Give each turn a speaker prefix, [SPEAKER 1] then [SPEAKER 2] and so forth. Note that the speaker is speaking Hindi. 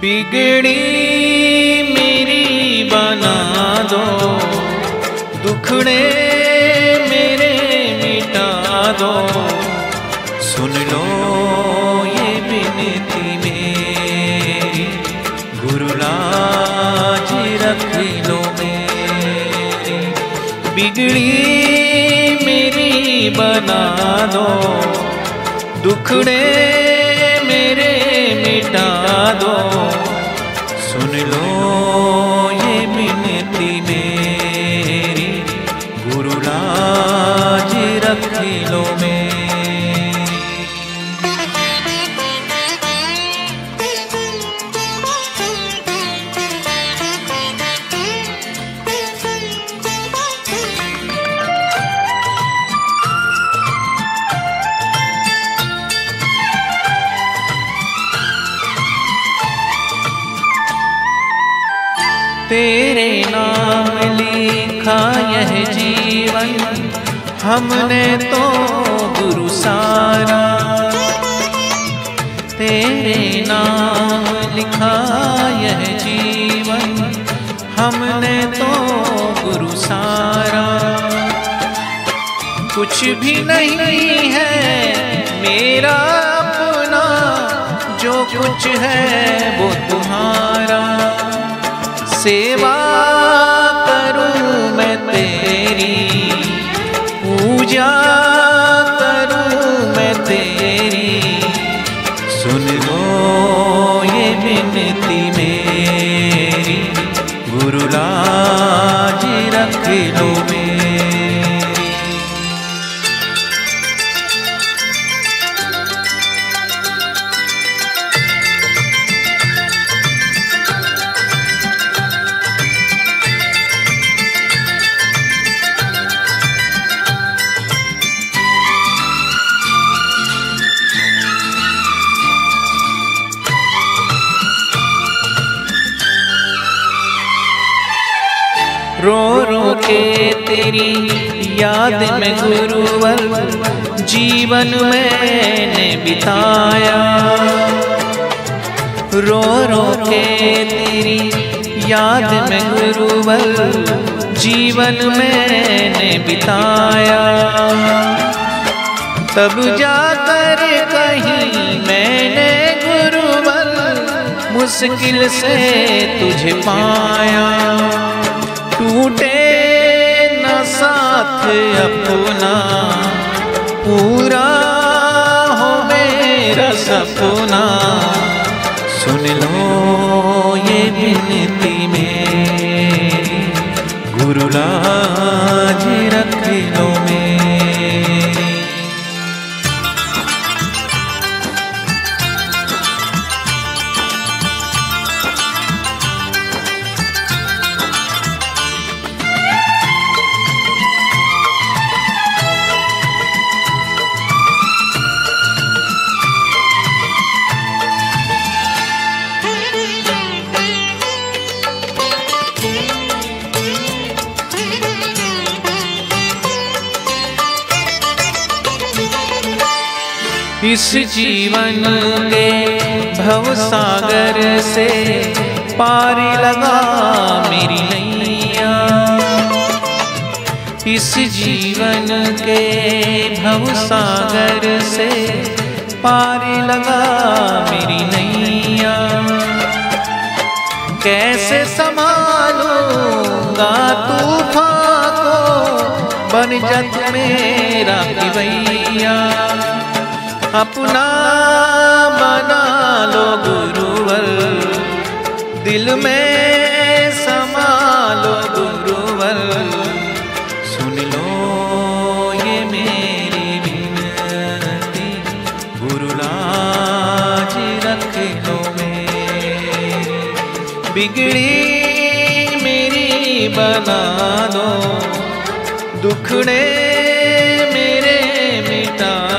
[SPEAKER 1] बिगड़ी मेरी बना दो। दुखड़े मेरे मिटा दो। सुन लो ये बिनती मेरी। गुरुराज रख लो मेरी। बिगड़ी मेरी बना दो। दुखड़े मेरे मिटा तेरे नाम लिखा यह जीवन। हमने तो गुरु सारा। तेरे नाम लिखा यह जीवन। हमने तो गुरु सारा। कुछ भी नहीं है मेरा अपना। जो कुछ है वो तुम्हारा। सेवा करूँ मैं तेरी, पूजा करूँ मैं तेरी। सुन लो ये विनती मेरी गुरुलाज रख लो रो रो के तेरी याद में गुरुवर जीवन मैंने बिताया। रो रो के तेरी याद में गुरुवर जीवन मैंने बिताया। तब जाकर कहीं मैंने गुरुवर मुश्किल से तुझे पाया। अपना। पूरा हो मेरा सपना। सुन लो ये विनती इस जीवन के भव सागर से पार लगा मेरी नैया। इस जीवन के भव सागर से पार लगा मेरी नैया। कैसे संभालूँगा तूफ़ान को? बन जग मेरा भैया। अपना बना लो गुरुवर। दिल में समा लो गुरुवर। सुन लो ये मेरी विनती। गुरुराज रख लो मेरी। बिगड़ी मेरी बना दो। दुखड़े मेरे मिटा